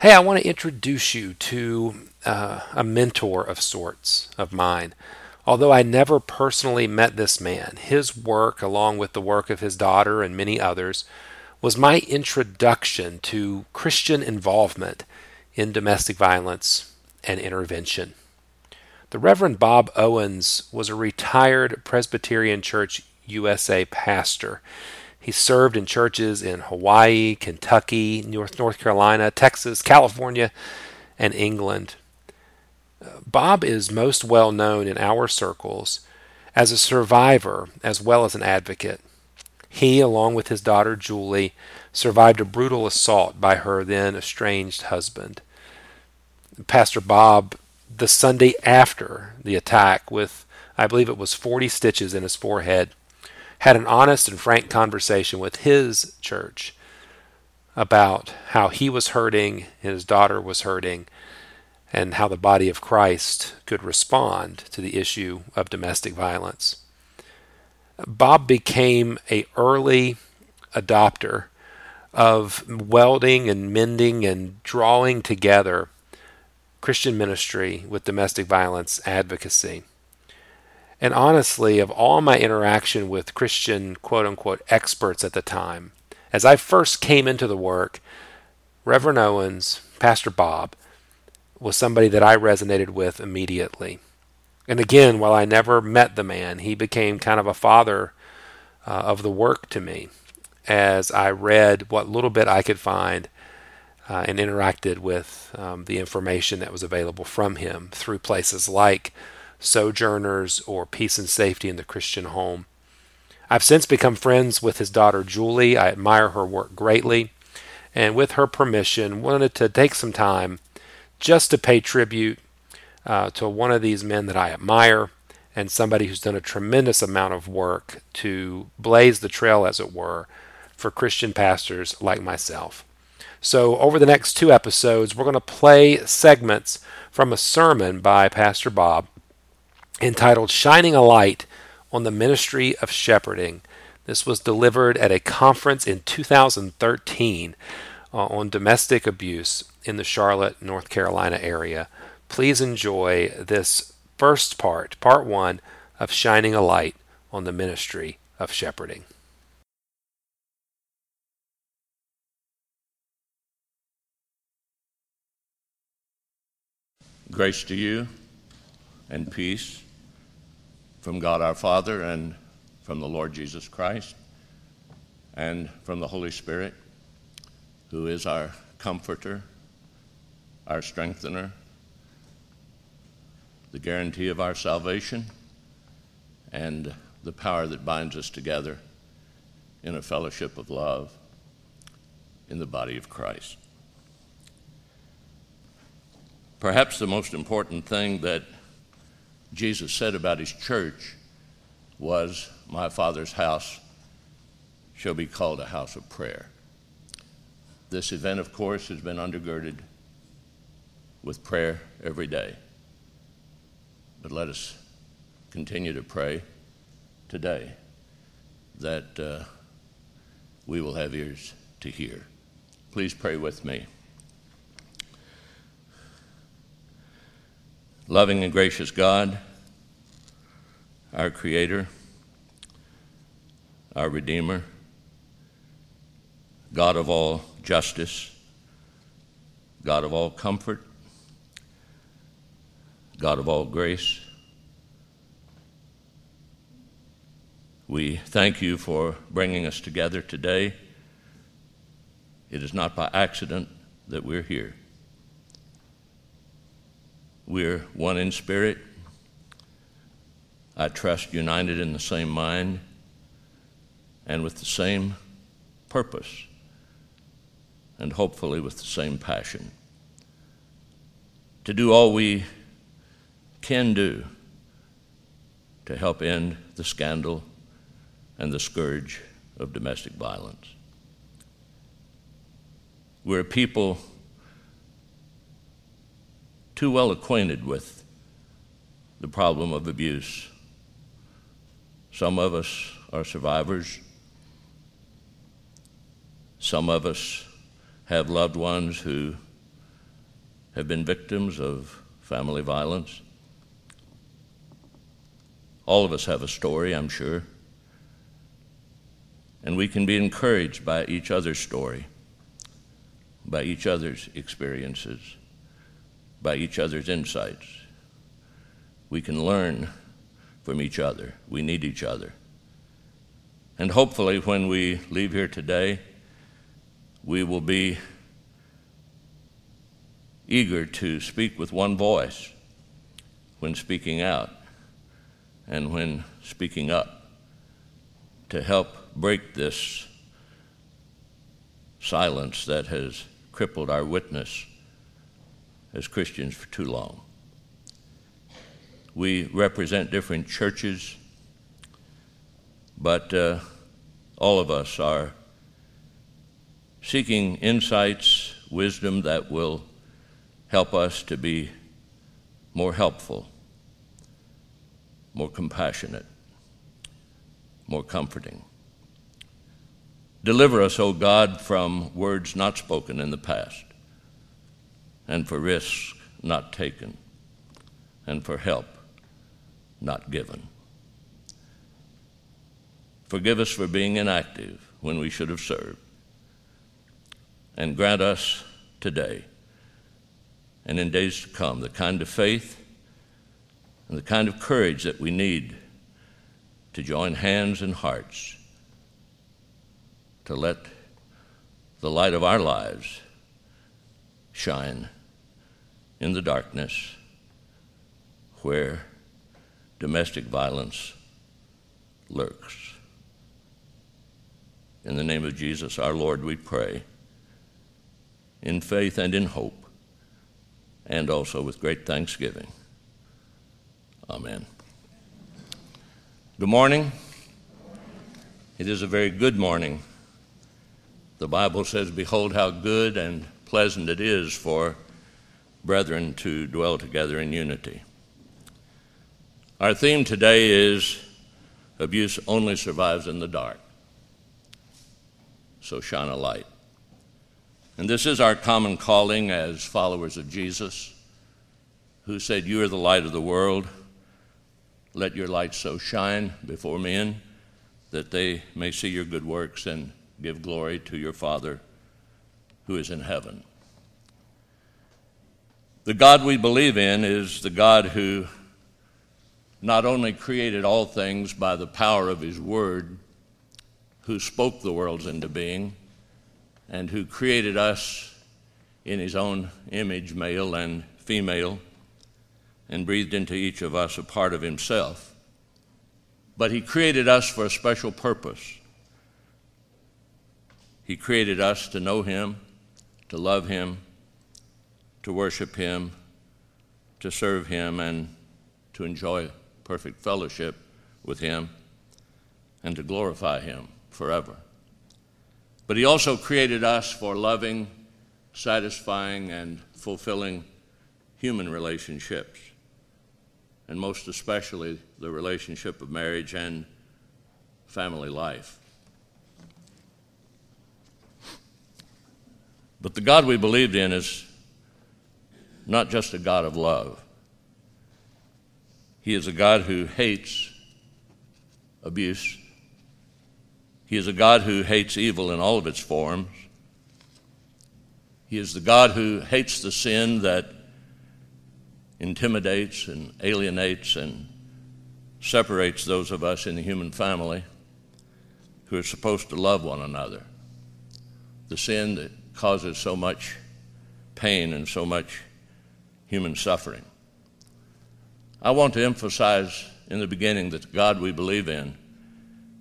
Hey, I want to introduce you to uh, a mentor of sorts of mine. Although I never personally met this man, his work, along with the work of his daughter and many others, was my introduction to Christian involvement in domestic violence and intervention. The Reverend Bob Owens was a retired Presbyterian Church USA pastor. He served in churches in Hawaii, Kentucky, North, North Carolina, Texas, California, and England. Bob is most well known in our circles as a survivor as well as an advocate. He, along with his daughter Julie, survived a brutal assault by her then estranged husband. Pastor Bob, the Sunday after the attack, with I believe it was 40 stitches in his forehead, had an honest and frank conversation with his church about how he was hurting, his daughter was hurting, and how the body of Christ could respond to the issue of domestic violence. Bob became a early adopter of welding and mending and drawing together Christian ministry with domestic violence advocacy. And honestly, of all my interaction with Christian quote unquote experts at the time, as I first came into the work, Reverend Owens, Pastor Bob, was somebody that I resonated with immediately. And again, while I never met the man, he became kind of a father uh, of the work to me as I read what little bit I could find uh, and interacted with um, the information that was available from him through places like Sojourners, or Peace and Safety in the Christian Home. I've since become friends with his daughter Julie. I admire her work greatly, and with her permission, wanted to take some time just to pay tribute uh, to one of these men that I admire and somebody who's done a tremendous amount of work to blaze the trail, as it were, for Christian pastors like myself. So, over the next two episodes, we're going to play segments from a sermon by Pastor Bob entitled Shining a Light on the Ministry of Shepherding. This was delivered at a conference in 2013 uh, on domestic abuse in the Charlotte, North Carolina area. Please enjoy this first part, part one, of Shining a Light on the Ministry of Shepherding. Grace to you and peace from God our Father and from the Lord Jesus Christ and from the Holy Spirit, who is our comforter, our strengthener, the guarantee of our salvation, and the power that binds us together in a fellowship of love in the body of Christ. Perhaps the most important thing that Jesus said about his church was, My Father's house shall be called a house of prayer. This event, of course, has been undergirded with prayer every day. But let us continue to pray today that uh, we will have ears to hear. Please pray with me. Loving and gracious God, our Creator, our Redeemer, God of all justice, God of all comfort, God of all grace, we thank you for bringing us together today. It is not by accident that we're here. We're one in spirit. I trust united in the same mind and with the same purpose, and hopefully with the same passion. To do all we can do to help end the scandal and the scourge of domestic violence. We're a people too well acquainted with the problem of abuse. Some of us are survivors. Some of us have loved ones who have been victims of family violence. All of us have a story, I'm sure. And we can be encouraged by each other's story, by each other's experiences, by each other's insights. We can learn from each other. We need each other. And hopefully, when we leave here today, we will be eager to speak with one voice when speaking out and when speaking up to help break this silence that has crippled our witness as Christians for too long. We represent different churches, but uh, all of us are seeking insights, wisdom that will help us to be more helpful more compassionate, more comforting. Deliver us, O God, from words not spoken in the past, and for risks not taken, and for help not given. Forgive us for being inactive when we should have served, and grant us today and in days to come the kind of faith and the kind of courage that we need to join hands and hearts to let the light of our lives shine in the darkness where domestic violence lurks. In the name of Jesus, our Lord, we pray in faith and in hope, and also with great thanksgiving. Amen. Good morning. It is a very good morning. The Bible says, Behold, how good and pleasant it is for brethren to dwell together in unity. Our theme today is Abuse only survives in the dark. So shine a light. And this is our common calling as followers of Jesus, who said, You are the light of the world. Let your light so shine before men that they may see your good works and give glory to your Father who is in heaven. The God we believe in is the God who not only created all things by the power of his word, who spoke the worlds into being, and who created us in his own image, male and female and breathed into each of us a part of himself. But he created us for a special purpose. He created us to know him, to love him, to worship him, to serve him, and to enjoy perfect fellowship with him, and to glorify him forever. But he also created us for loving, satisfying, and fulfilling human relationships and most especially the relationship of marriage and family life. But the God we believed in is not just a God of love. He is a God who hates abuse. He is a God who hates evil in all of its forms. He is the God who hates the sin that intimidates and alienates and separates those of us in the human family who are supposed to love one another. The sin that causes so much pain and so much human suffering. I want to emphasize in the beginning that the God we believe in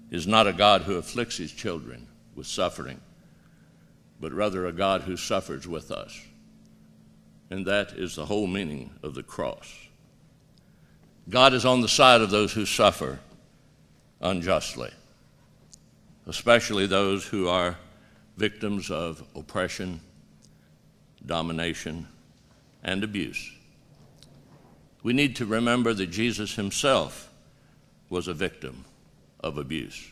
is not a God who afflicts his children with suffering, but rather a God who suffers with us and that is the whole meaning of the cross. God is on the side of those who suffer unjustly, especially those who are victims of oppression, domination, and abuse. We need to remember that Jesus himself was a victim of abuse.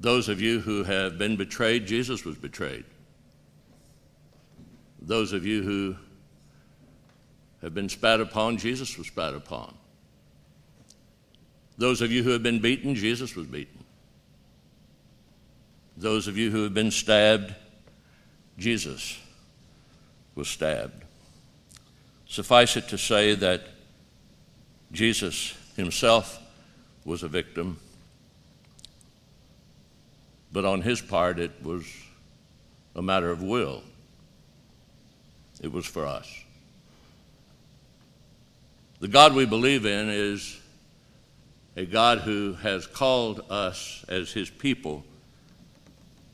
Those of you who have been betrayed, Jesus was betrayed. Those of you who have been spat upon, Jesus was spat upon. Those of you who have been beaten, Jesus was beaten. Those of you who have been stabbed, Jesus was stabbed. Suffice it to say that Jesus himself was a victim, but on his part it was a matter of will. It was for us. The God we believe in is a God who has called us as his people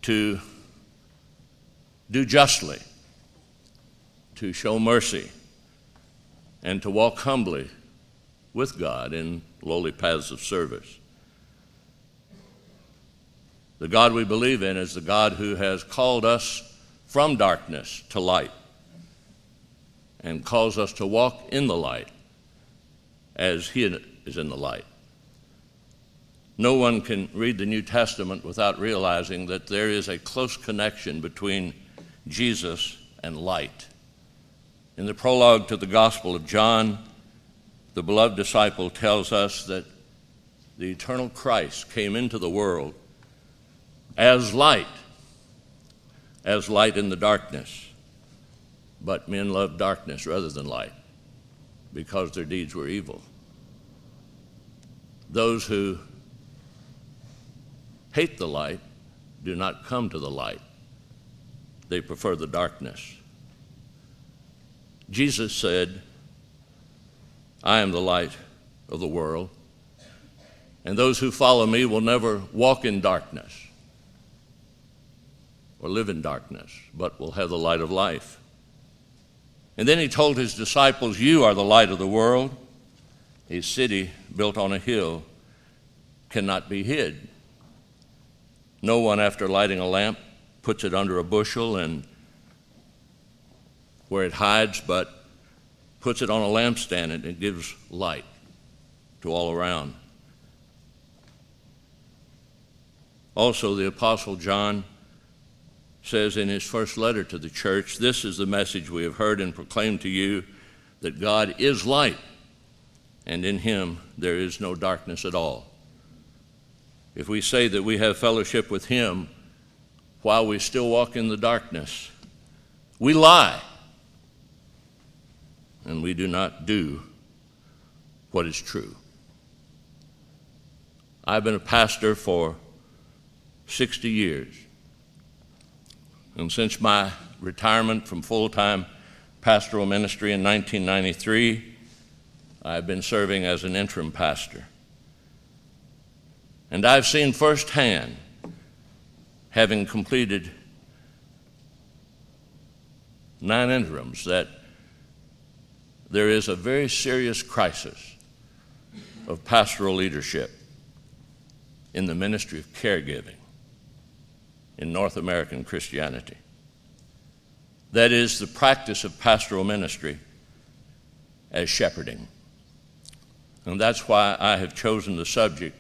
to do justly, to show mercy, and to walk humbly with God in lowly paths of service. The God we believe in is the God who has called us from darkness to light and calls us to walk in the light as He is in the light. No one can read the New Testament without realizing that there is a close connection between Jesus and light. In the prologue to the Gospel of John, the beloved disciple tells us that the eternal Christ came into the world as light, as light in the darkness. But men loved darkness rather than light because their deeds were evil. Those who hate the light do not come to the light, they prefer the darkness. Jesus said, I am the light of the world, and those who follow me will never walk in darkness or live in darkness, but will have the light of life. And then he told his disciples, You are the light of the world. A city built on a hill cannot be hid. No one, after lighting a lamp, puts it under a bushel and where it hides, but puts it on a lampstand and it gives light to all around. Also, the Apostle John says in his first letter to the church, This is the message we have heard and proclaimed to you that God is light, and in him there is no darkness at all. If we say that we have fellowship with him while we still walk in the darkness, we lie and we do not do what is true. I've been a pastor for 60 years. And since my retirement from full time pastoral ministry in 1993, I've been serving as an interim pastor. And I've seen firsthand, having completed nine interims, that there is a very serious crisis of pastoral leadership in the ministry of caregiving in North American Christianity. That is the practice of pastoral ministry as shepherding. And that's why I have chosen the subject,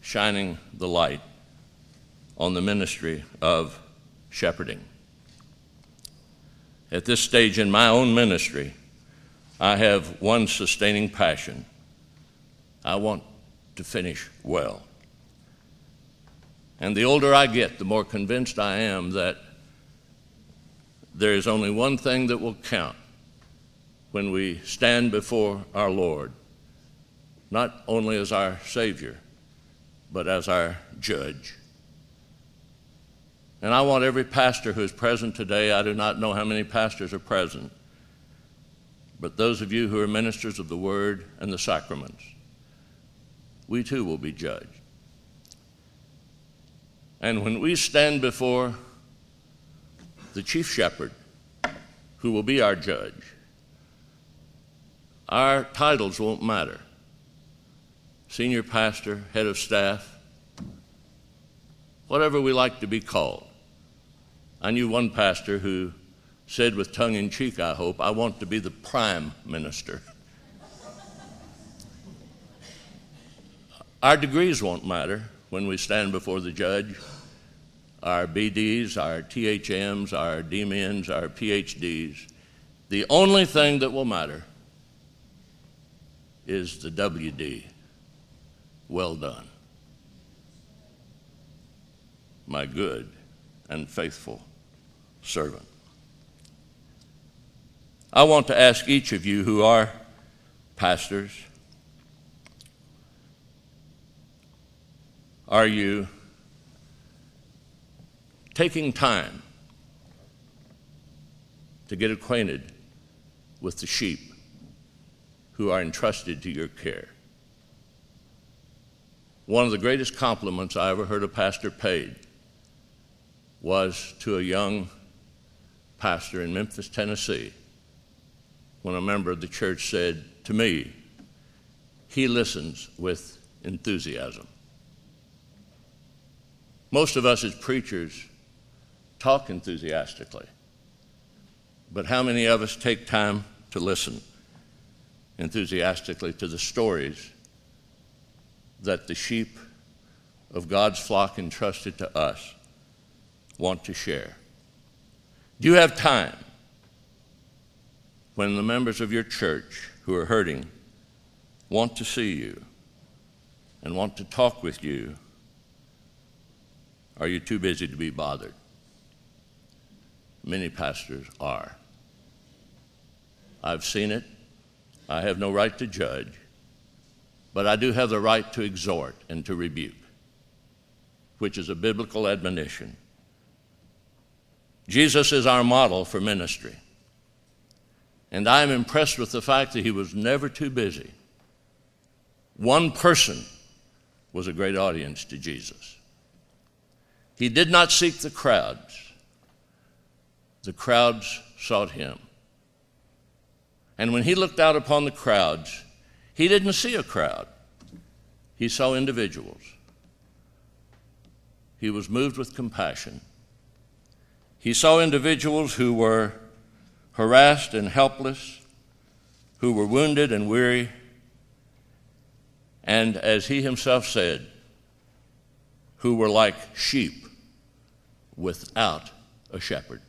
shining the light on the ministry of shepherding. At this stage in my own ministry, I have one sustaining passion. I want to finish well. And the older I get, the more convinced I am that there is only one thing that will count when we stand before our Lord, not only as our Savior, but as our judge. And I want every pastor who is present today, I do not know how many pastors are present, but those of you who are ministers of the Word and the sacraments, we too will be judged. And when we stand before the chief shepherd, who will be our judge, Our titles won't matter. Senior pastor, head of staff, whatever we like to be called. I knew one pastor who said with tongue in cheek, I hope, I want to be the prime minister. Our degrees won't matter when we stand before the judge. Our BDs, our THMs, our DMINs, our PhDs. The only thing that will matter is the WD. Well done. My good and faithful servant. I want to ask each of you who are pastors are you taking time to get acquainted with the sheep who are entrusted to your care? One of the greatest compliments I ever heard a pastor paid was to a young pastor in Memphis, Tennessee, when a member of the church said to me, he listens with enthusiasm. Most of us as preachers talk enthusiastically, but how many of us take time to listen enthusiastically to the stories that the sheep of God's flock entrusted to us want to share? Do you have time when the members of your church who are hurting want to see you and want to talk with you? Are you too busy to be bothered? Many pastors are. I've seen it. I have no right to judge, but I do have the right to exhort and to rebuke, which is a biblical admonition. Jesus is our model for ministry. And I am impressed with the fact that he was never too busy. One person was a great audience to Jesus. He did not seek the crowds, the crowds sought him. And when he looked out upon the crowds, he didn't see a crowd, he saw individuals. He was moved with compassion. He saw individuals who were harassed and helpless, who were wounded and weary, and as he himself said, who were like sheep without a shepherd.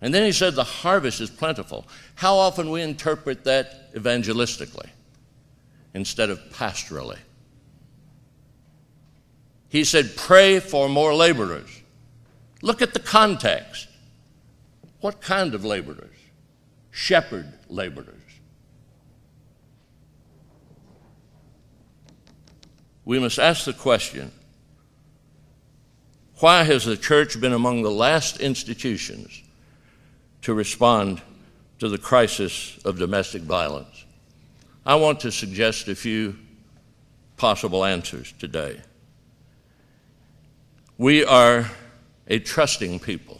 And then he said, The harvest is plentiful. How often we interpret that evangelistically instead of pastorally. He said, Pray for more laborers. Look at the context. What kind of laborers? Shepherd laborers. We must ask the question why has the church been among the last institutions to respond to the crisis of domestic violence? I want to suggest a few possible answers today. We are a trusting people.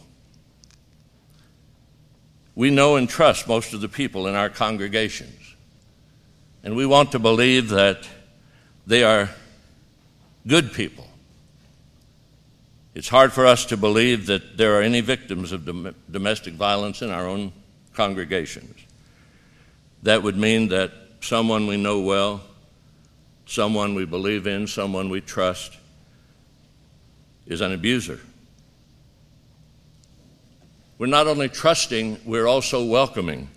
We know and trust most of the people in our congregations, and we want to believe that they are good people. It's hard for us to believe that there are any victims of dom- domestic violence in our own congregations. That would mean that someone we know well, someone we believe in, someone we trust, is an abuser. We're not only trusting, we're also welcoming.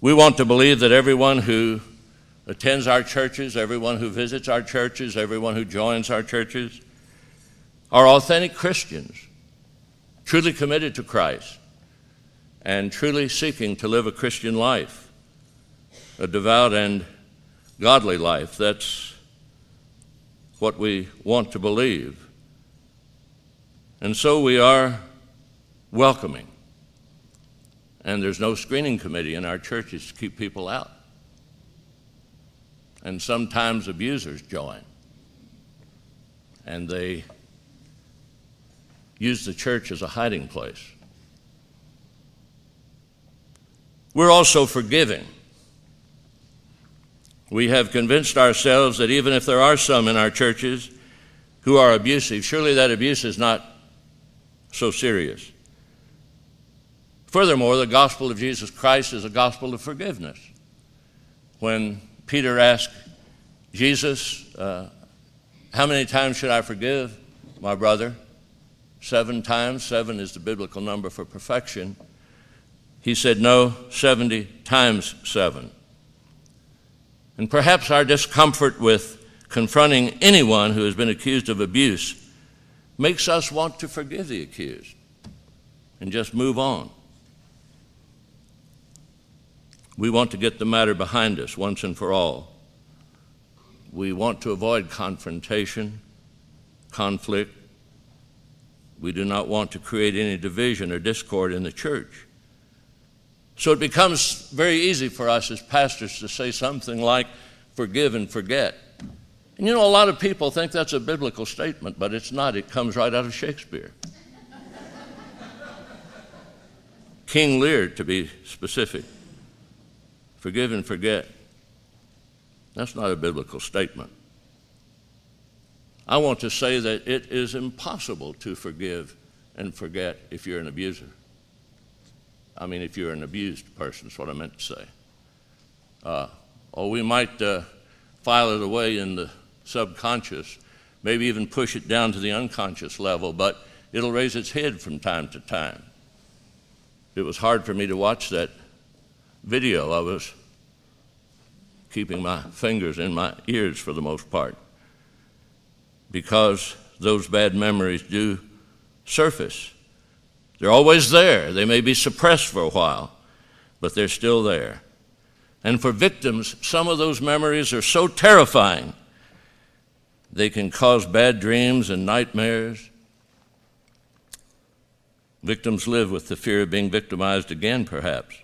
We want to believe that everyone who attends our churches, everyone who visits our churches, everyone who joins our churches are authentic Christians, truly committed to Christ, and truly seeking to live a Christian life, a devout and godly life. That's what we want to believe. And so we are welcoming. And there's no screening committee in our churches to keep people out. And sometimes abusers join. And they use the church as a hiding place. We're also forgiving. We have convinced ourselves that even if there are some in our churches who are abusive, surely that abuse is not so serious. Furthermore, the gospel of Jesus Christ is a gospel of forgiveness. When Peter asked Jesus, uh, How many times should I forgive my brother? Seven times. Seven is the biblical number for perfection. He said, No, 70 times seven. And perhaps our discomfort with confronting anyone who has been accused of abuse makes us want to forgive the accused and just move on. We want to get the matter behind us once and for all. We want to avoid confrontation, conflict. We do not want to create any division or discord in the church. So it becomes very easy for us as pastors to say something like, forgive and forget. And you know, a lot of people think that's a biblical statement, but it's not. It comes right out of Shakespeare. King Lear, to be specific. Forgive and forget. That's not a biblical statement. I want to say that it is impossible to forgive and forget if you're an abuser. I mean, if you're an abused person, is what I meant to say. Uh, or we might uh, file it away in the subconscious, maybe even push it down to the unconscious level, but it'll raise its head from time to time. It was hard for me to watch that video. I was keeping my fingers in my ears for the most part because those bad memories do surface. They're always there. They may be suppressed for a while, but they're still there. And for victims, some of those memories are so terrifying, they can cause bad dreams and nightmares. Victims live with the fear of being victimized again, perhaps.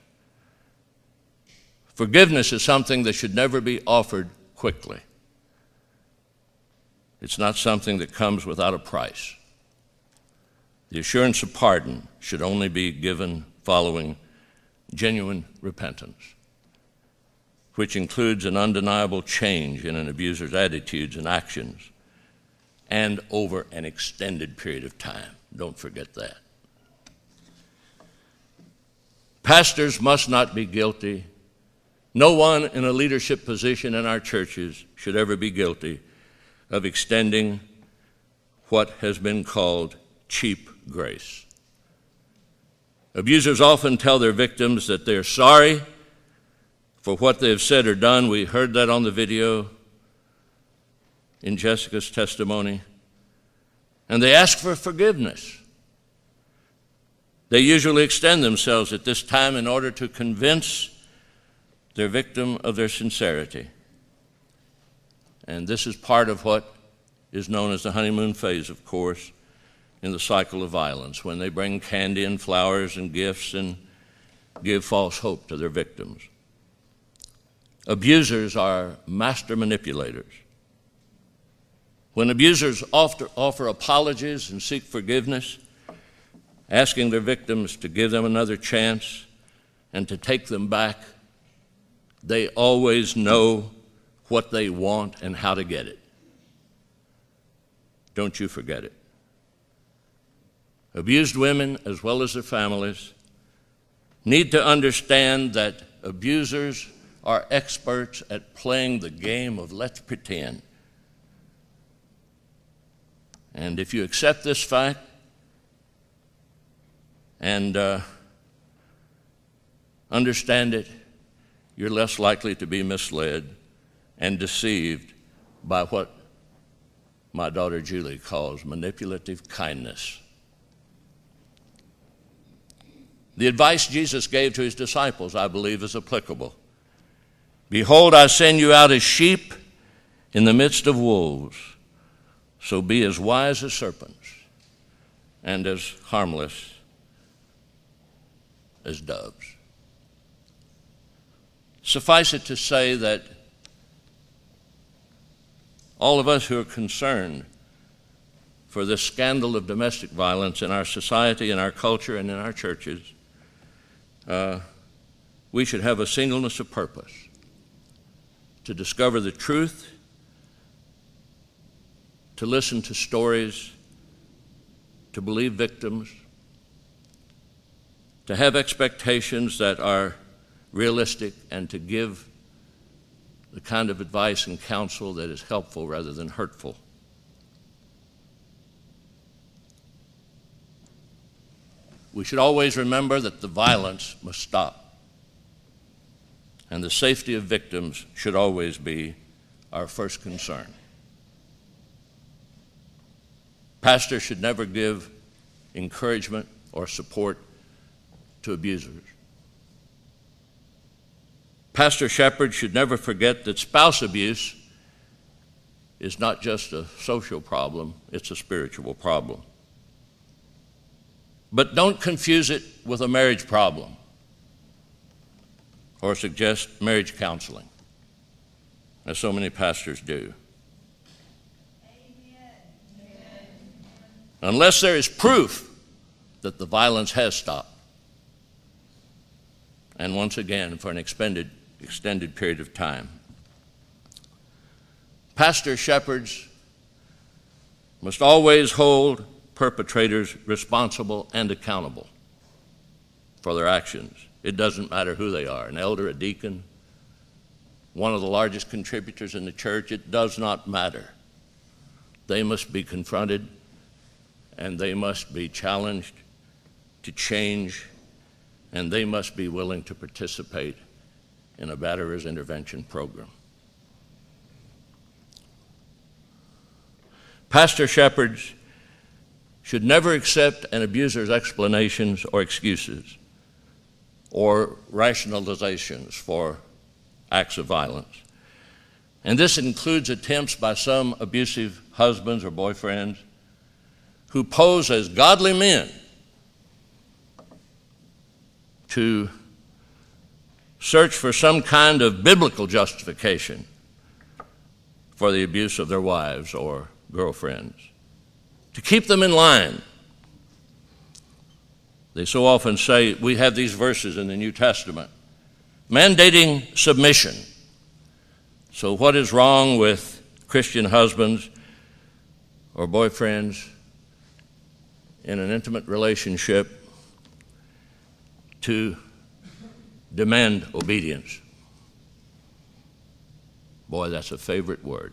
Forgiveness is something that should never be offered quickly. It's not something that comes without a price. The assurance of pardon should only be given following genuine repentance, which includes an undeniable change in an abuser's attitudes and actions, and over an extended period of time. Don't forget that. Pastors must not be guilty. No one in a leadership position in our churches should ever be guilty of extending what has been called cheap grace. Abusers often tell their victims that they're sorry for what they have said or done. We heard that on the video in Jessica's testimony. And they ask for forgiveness. They usually extend themselves at this time in order to convince their victim of their sincerity. And this is part of what is known as the honeymoon phase, of course in the cycle of violence when they bring candy and flowers and gifts and give false hope to their victims. Abusers are master manipulators. When abusers offer, offer apologies and seek forgiveness, asking their victims to give them another chance and to take them back, they always know what they want and how to get it. Don't you forget it. Abused women, as well as their families, need to understand that abusers are experts at playing the game of let's pretend. And if you accept this fact and uh, understand it, you're less likely to be misled and deceived by what my daughter Julie calls manipulative kindness. The advice Jesus gave to his disciples, I believe, is applicable. Behold, I send you out as sheep in the midst of wolves. So be as wise as serpents and as harmless as doves. Suffice it to say that all of us who are concerned for this scandal of domestic violence in our society, in our culture, and in our churches uh, we should have a singleness of purpose to discover the truth, to listen to stories, to believe victims, to have expectations that are realistic, and to give the kind of advice and counsel that is helpful rather than hurtful. We should always remember that the violence must stop, and the safety of victims should always be our first concern. Pastors should never give encouragement or support to abusers. Pastor Shepherd should never forget that spouse abuse is not just a social problem, it's a spiritual problem. But don't confuse it with a marriage problem or suggest marriage counseling, as so many pastors do. Amen. Unless there is proof that the violence has stopped. And once again, for an expended extended period of time. Pastor shepherds must always hold perpetrators responsible and accountable for their actions. It doesn't matter who they are an elder, a deacon, one of the largest contributors in the church, it does not matter. They must be confronted and they must be challenged to change and they must be willing to participate in a batterer's intervention program. Pastor shepherds should never accept an abuser's explanations or excuses or rationalizations for acts of violence. And this includes attempts by some abusive husbands or boyfriends who pose as godly men to search for some kind of biblical justification for the abuse of their wives or girlfriends, to keep them in line. They so often say, we have these verses in the New Testament mandating submission. So, what is wrong with Christian husbands or boyfriends in an intimate relationship to demand obedience. Boy, that's a favorite word.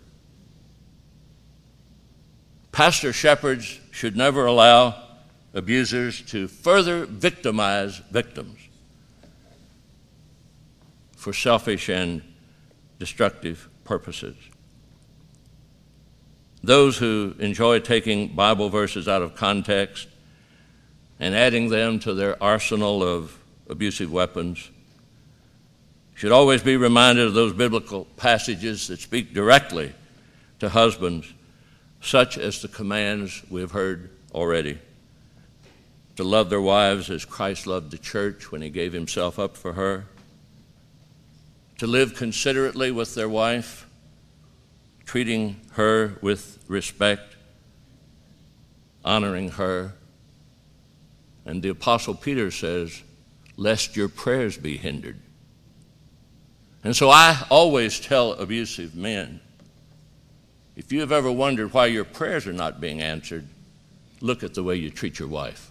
Pastor shepherds should never allow abusers to further victimize victims for selfish and destructive purposes. Those who enjoy taking Bible verses out of context and adding them to their arsenal of abusive weapons should always be reminded of those biblical passages that speak directly to husbands, such as the commands we have heard already to love their wives as Christ loved the church when he gave himself up for her, to live considerately with their wife, treating her with respect, honoring her. And the Apostle Peter says, Lest your prayers be hindered. And so I always tell abusive men if you have ever wondered why your prayers are not being answered, look at the way you treat your wife.